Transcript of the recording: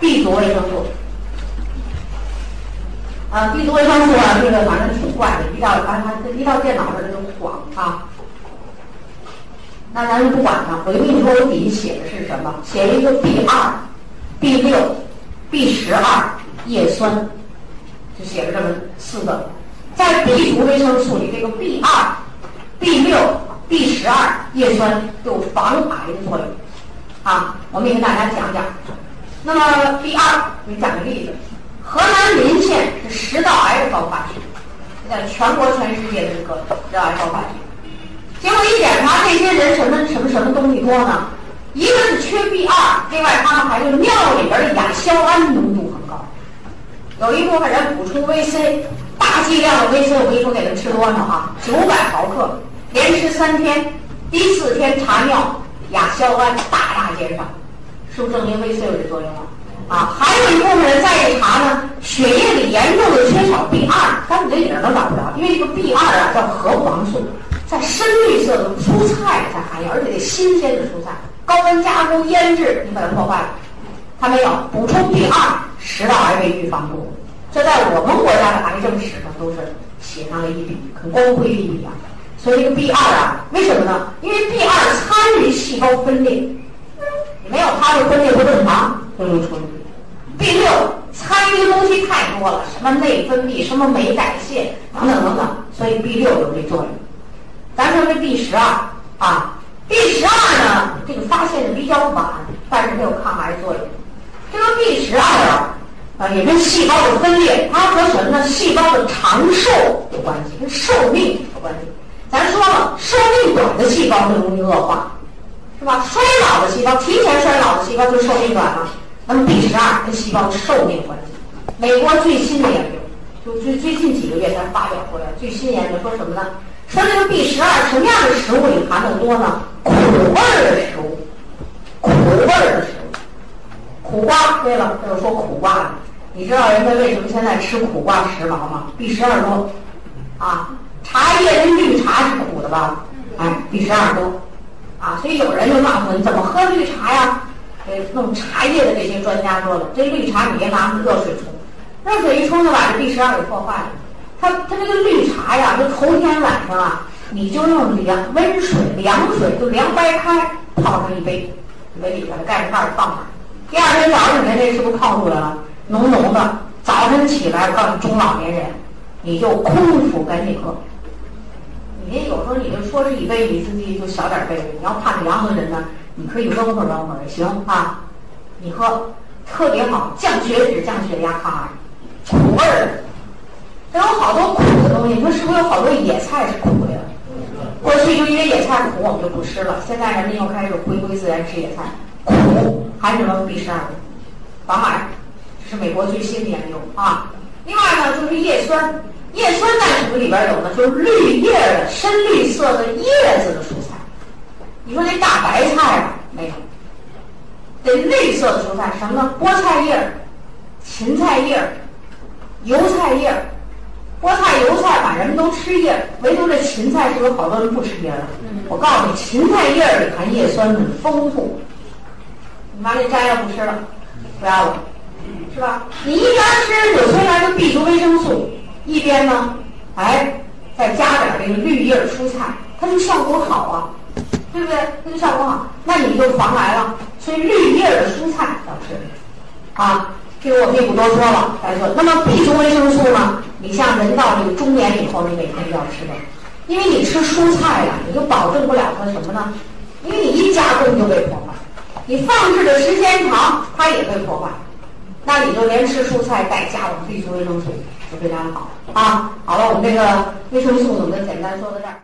B 族维生素。啊，B 族维生素啊，这个反正挺怪的，一到啊它一到电脑上就晃啊。那咱就不管它，我就跟你说，我底下写的是什么？写了一个 B 二、B 六、B 十二叶酸，就写了这么四个。在 B 族维生素里，这个 B 二、B 六、B 十二叶酸有防癌的作用。啊，我们给大家讲讲。那么 B 二，给你讲个例子。河南临县是食道癌的高发区，在全国全世界的这个食道癌高发区。结果一检查，这些人什么什么什么东西多呢？一个是缺 B 二，另外他们还是尿里边的亚硝胺浓度很高。有一部分人补充 VC，大剂量的 VC，我跟你说给他吃多少啊？九百毫克，连吃三天，第四天查尿，亚硝胺大大减少，是不是证明 VC 有这作用了？啊，还有一部分人再一查呢，血液里严重的缺少 B 二，但是这影都找不着，因为这个 B 二啊叫核黄素，在深绿色的蔬菜才含有，而且得新鲜的蔬菜，高温加工腌制你把它破坏了，它没有补充 B 二，食道癌被预防住，这在我们国家的癌症史上都是写上了一笔很光辉的一笔啊。所以这个 B 二啊，为什么呢？因为 B 二参与细胞分裂，它的分裂不正常，不容易出问题。B 六参与的东西太多了，什么内分泌，什么酶代谢等等等等，所以 B 六有这作用。咱说这 B 十二啊，B 十二呢，这个发现的比较晚，但是它有抗癌作用。这个 B 十二啊，啊也跟细胞的分裂，它和什么呢？细胞的长寿有关系，跟寿命有关系。咱说了，寿命短的细胞就容易恶化，是吧？衰老的细胞，提前衰老的细胞就寿命短了。那么 B 十二跟细胞寿命关系，美国最新的研究，就最最近几个月才发表出来。最新研究说什么呢？说这个 B 十二什么样的食物里含的多呢？苦味儿的食物，苦味儿的食物，苦瓜。对了，这是说苦瓜的。你知道人家为什么现在吃苦瓜时髦吗？B 十二多，啊，茶叶跟绿茶是苦的吧？哎，B 十二多，啊，所以有人就告诉你怎么喝绿茶呀？给弄茶叶的这些专家说了，这绿茶你别拿热水冲，热水一冲就把这 B 十二给破坏了。它它这个绿茶呀，就头天晚上啊，你就用凉温水、凉水就凉白开泡上一杯，杯里把它盖上盖儿放上。第二天早上你看这是不是泡出来了？浓浓的。早晨起来，我告诉你，中老年人，你就空腹赶紧喝。我说你就说是一杯，你自己就小点杯。你要怕凉的人呢？你可以温和温和的行啊，你喝特别好，降血脂、降血压、抗癌，苦味儿它。有好多苦的东西，你说是不是有好多野菜是苦的呀？过去就因为野菜苦，我们就不吃了。现在人们又开始回归自然吃野菜，苦含什么 B 十二，防癌，这是美国最新的研究啊。另外呢，就是叶酸，叶酸在什么里边有呢？就是绿叶的深绿色的叶子的蔬菜。你说那大白菜啊，没有，得绿色的蔬菜，什么呢？菠菜叶儿、芹菜叶儿、油菜叶儿。菠菜、油菜把，人们都吃叶儿，唯独这芹菜是有好多人不吃叶儿的。我告诉你，芹菜叶儿里含叶酸很丰富。你把这摘了不吃了，不要了，是吧？你一边吃纽崔莱的 B 族维生素，一边呢，哎，再加点这个绿叶蔬菜，它就效果好啊。对不对？它就效果好，那你就防癌了。所以绿叶的蔬菜要吃，啊，这个我就不多说了，再说。那么 B 族维生素呢？你像人到这个中年以后，你每天就要吃的，因为你吃蔬菜呀，你就保证不了它什么呢？因为你一加工就被破坏，你放置的时间长，它也被破坏。那你就连吃蔬菜带加我们 B 族维生素就非常好啊。好了，我们这个维生素我们就简单说到这儿。